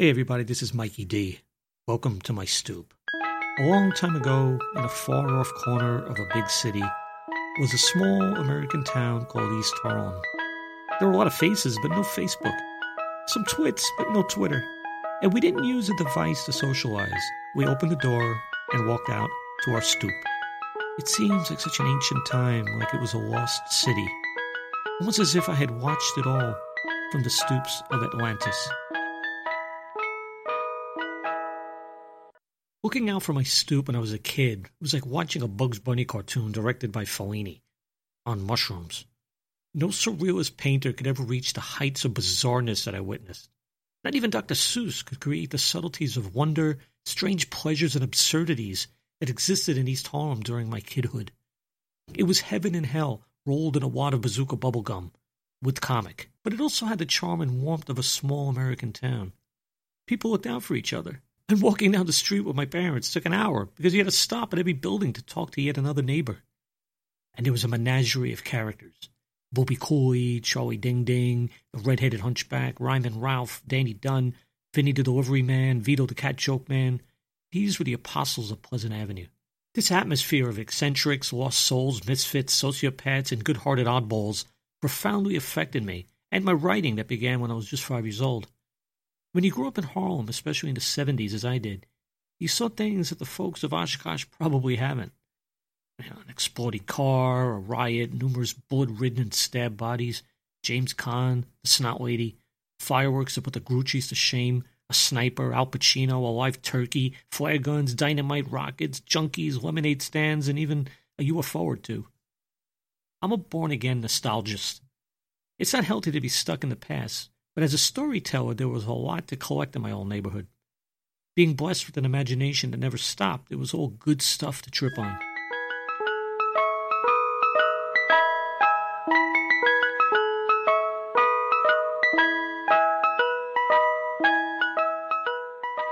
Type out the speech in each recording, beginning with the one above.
Hey everybody, this is Mikey D. Welcome to my stoop. A long time ago, in a far off corner of a big city, was a small American town called East Harlem. There were a lot of faces, but no Facebook. Some twits, but no Twitter. And we didn't use a device to socialize. We opened the door and walked out to our stoop. It seems like such an ancient time, like it was a lost city. Almost as if I had watched it all from the stoops of Atlantis. Looking out from my stoop when I was a kid it was like watching a Bugs Bunny cartoon directed by Fellini on mushrooms. No surrealist painter could ever reach the heights of bizarreness that I witnessed. Not even Dr. Seuss could create the subtleties of wonder, strange pleasures, and absurdities that existed in East Harlem during my kidhood. It was heaven and hell rolled in a wad of bazooka bubblegum with comic, but it also had the charm and warmth of a small American town. People looked out for each other. And walking down the street with my parents took an hour because you had to stop at every building to talk to yet another neighbor. And there was a menagerie of characters. Bobby Coy, Charlie Ding Ding, the red-headed hunchback, Ryman Ralph, Danny Dunn, Vinny the Delivery Man, Vito the Cat Joke Man. These were the apostles of Pleasant Avenue. This atmosphere of eccentrics, lost souls, misfits, sociopaths, and good-hearted oddballs profoundly affected me and my writing that began when I was just five years old. When you grew up in Harlem, especially in the 70s as I did, you saw things that the folks of Oshkosh probably haven't. You know, an exploding car, a riot, numerous bullet-ridden and stabbed bodies, James Caan, the snot lady, fireworks that put the Grucci's to shame, a sniper, Al Pacino, a live turkey, flare guns, dynamite rockets, junkies, lemonade stands, and even a UFO or two. I'm a born-again nostalgist. It's not healthy to be stuck in the past, but as a storyteller, there was a lot to collect in my old neighborhood. Being blessed with an imagination that never stopped, it was all good stuff to trip on.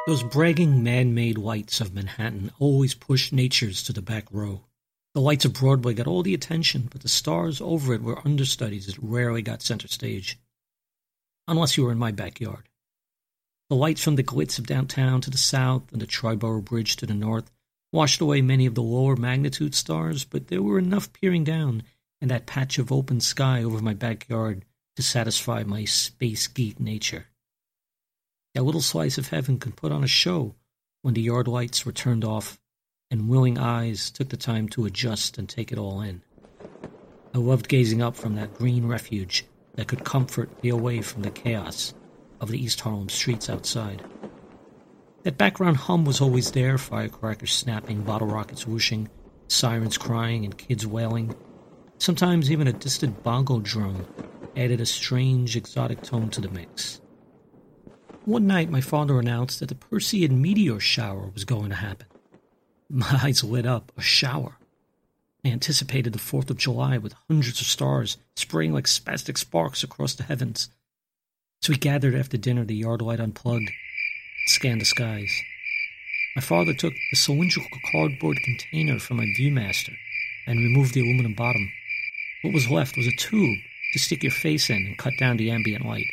Those bragging man made lights of Manhattan always pushed natures to the back row. The lights of Broadway got all the attention, but the stars over it were understudies that rarely got center stage unless you were in my backyard. The lights from the glitz of downtown to the south and the Triborough Bridge to the north washed away many of the lower magnitude stars, but there were enough peering down in that patch of open sky over my backyard to satisfy my space geek nature. That little slice of heaven could put on a show when the yard lights were turned off and willing eyes took the time to adjust and take it all in. I loved gazing up from that green refuge that could comfort me away from the chaos of the East Harlem streets outside. That background hum was always there firecrackers snapping, bottle rockets whooshing, sirens crying, and kids wailing. Sometimes even a distant bongo drum added a strange, exotic tone to the mix. One night, my father announced that the Perseid meteor shower was going to happen. My eyes lit up. A shower. I anticipated the 4th of July with hundreds of stars spraying like spastic sparks across the heavens. So we gathered after dinner, the yard light unplugged, scanned the skies. My father took the cylindrical cardboard container from my Viewmaster and removed the aluminum bottom. What was left was a tube to stick your face in and cut down the ambient light.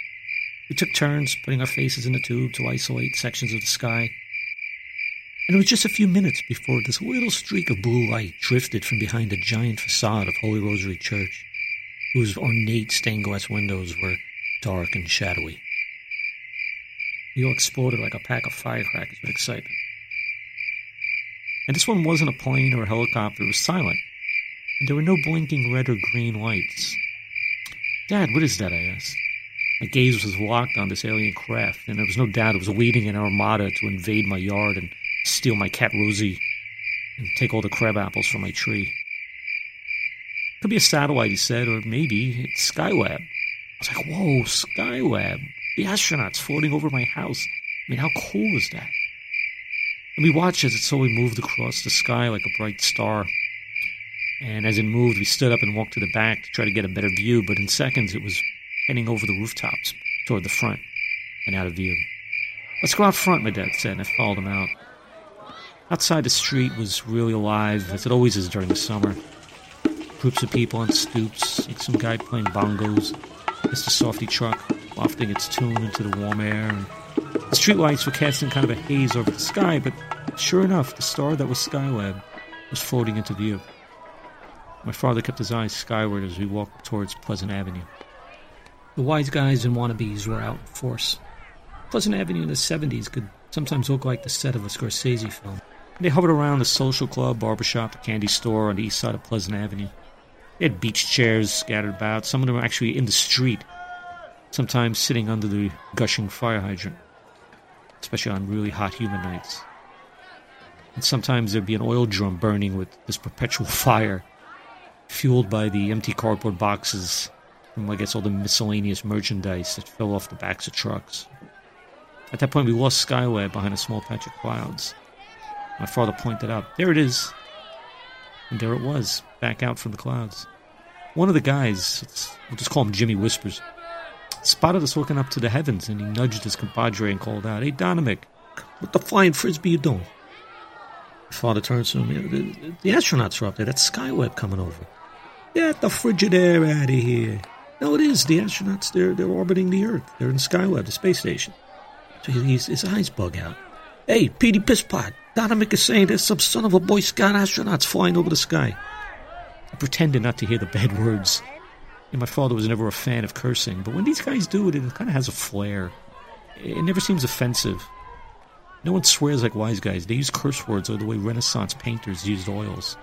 We took turns putting our faces in the tube to isolate sections of the sky and it was just a few minutes before this little streak of blue light drifted from behind the giant facade of Holy Rosary Church, whose ornate stained glass windows were dark and shadowy. All exploded like a pack of firecrackers with excitement. And this one wasn't a plane or a helicopter, it was silent, and there were no blinking red or green lights. Dad, what is that? I asked. My gaze was locked on this alien craft, and there was no doubt it was leading an armada to invade my yard and steal my cat Rosie and take all the crab apples from my tree. Could be a satellite, he said, or maybe it's Skylab. I was like, whoa, Skylab. The astronauts floating over my house. I mean, how cool is that? And we watched as it slowly moved across the sky like a bright star. And as it moved, we stood up and walked to the back to try to get a better view, but in seconds it was heading over the rooftops toward the front and out of view. Let's go out front, my dad said, and I followed him out. Outside, the street was really alive, as it always is during the summer. Groups of people on stoops, some guy playing bongos. The softy truck, wafting its tune into the warm air, and The streetlights were casting kind of a haze over the sky, but sure enough, the star that was Skylab was floating into view. My father kept his eyes skyward as we walked towards Pleasant Avenue. The wise guys and wannabes were out in force. Pleasant Avenue in the 70s could sometimes look like the set of a Scorsese film. They hovered around the social club, barbershop, the candy store on the east side of Pleasant Avenue. They had beach chairs scattered about. Some of them were actually in the street, sometimes sitting under the gushing fire hydrant, especially on really hot, humid nights. And sometimes there'd be an oil drum burning with this perpetual fire, fueled by the empty cardboard boxes from, I guess, all the miscellaneous merchandise that fell off the backs of trucks. At that point, we lost Skylab behind a small patch of clouds. My father pointed out, There it is. And there it was, back out from the clouds. One of the guys, we'll just call him Jimmy Whispers, spotted us looking up to the heavens and he nudged his compadre and called out, Hey, Dynamic, what the flying frisbee you doing? My father turns to him, the, the astronauts are up there. That's Skylab coming over. Get the frigid air out of here. No, it is. The astronauts, they're, they're orbiting the Earth. They're in Skylab, the space station. So he's, his eyes bug out. Hey, Petey Pisspot, Donovan is saying there's some son of a Boy Scout astronauts flying over the sky. I pretended not to hear the bad words. And my father was never a fan of cursing, but when these guys do it, it kind of has a flair. It never seems offensive. No one swears like wise guys. They use curse words or the way Renaissance painters used oils.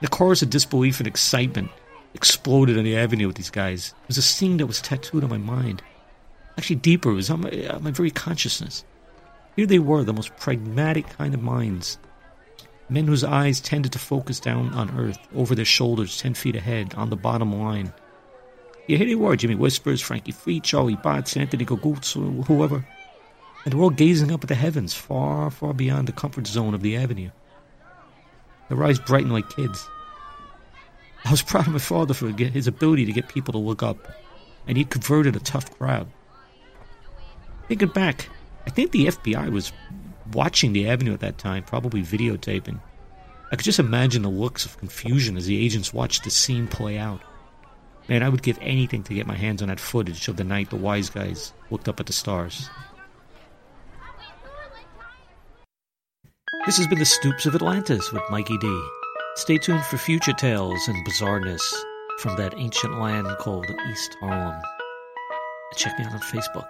The chorus of disbelief and excitement exploded on the avenue with these guys. It was a scene that was tattooed on my mind. Actually, deeper, it was on my, on my very consciousness. Here they were, the most pragmatic kind of minds. Men whose eyes tended to focus down on earth, over their shoulders, ten feet ahead, on the bottom line. Yeah, here they were, Jimmy Whispers, Frankie Free, Charlie Botts, Anthony Gogoots, whoever. And they were all gazing up at the heavens, far, far beyond the comfort zone of the avenue. Their eyes brightened like kids. I was proud of my father for his ability to get people to look up, and he converted a tough crowd. Thinking back, I think the FBI was watching the avenue at that time, probably videotaping. I could just imagine the looks of confusion as the agents watched the scene play out. Man, I would give anything to get my hands on that footage of the night the wise guys looked up at the stars. This has been the Stoops of Atlantis with Mikey D. Stay tuned for future tales and bizarreness from that ancient land called East Harlem. Check me out on Facebook.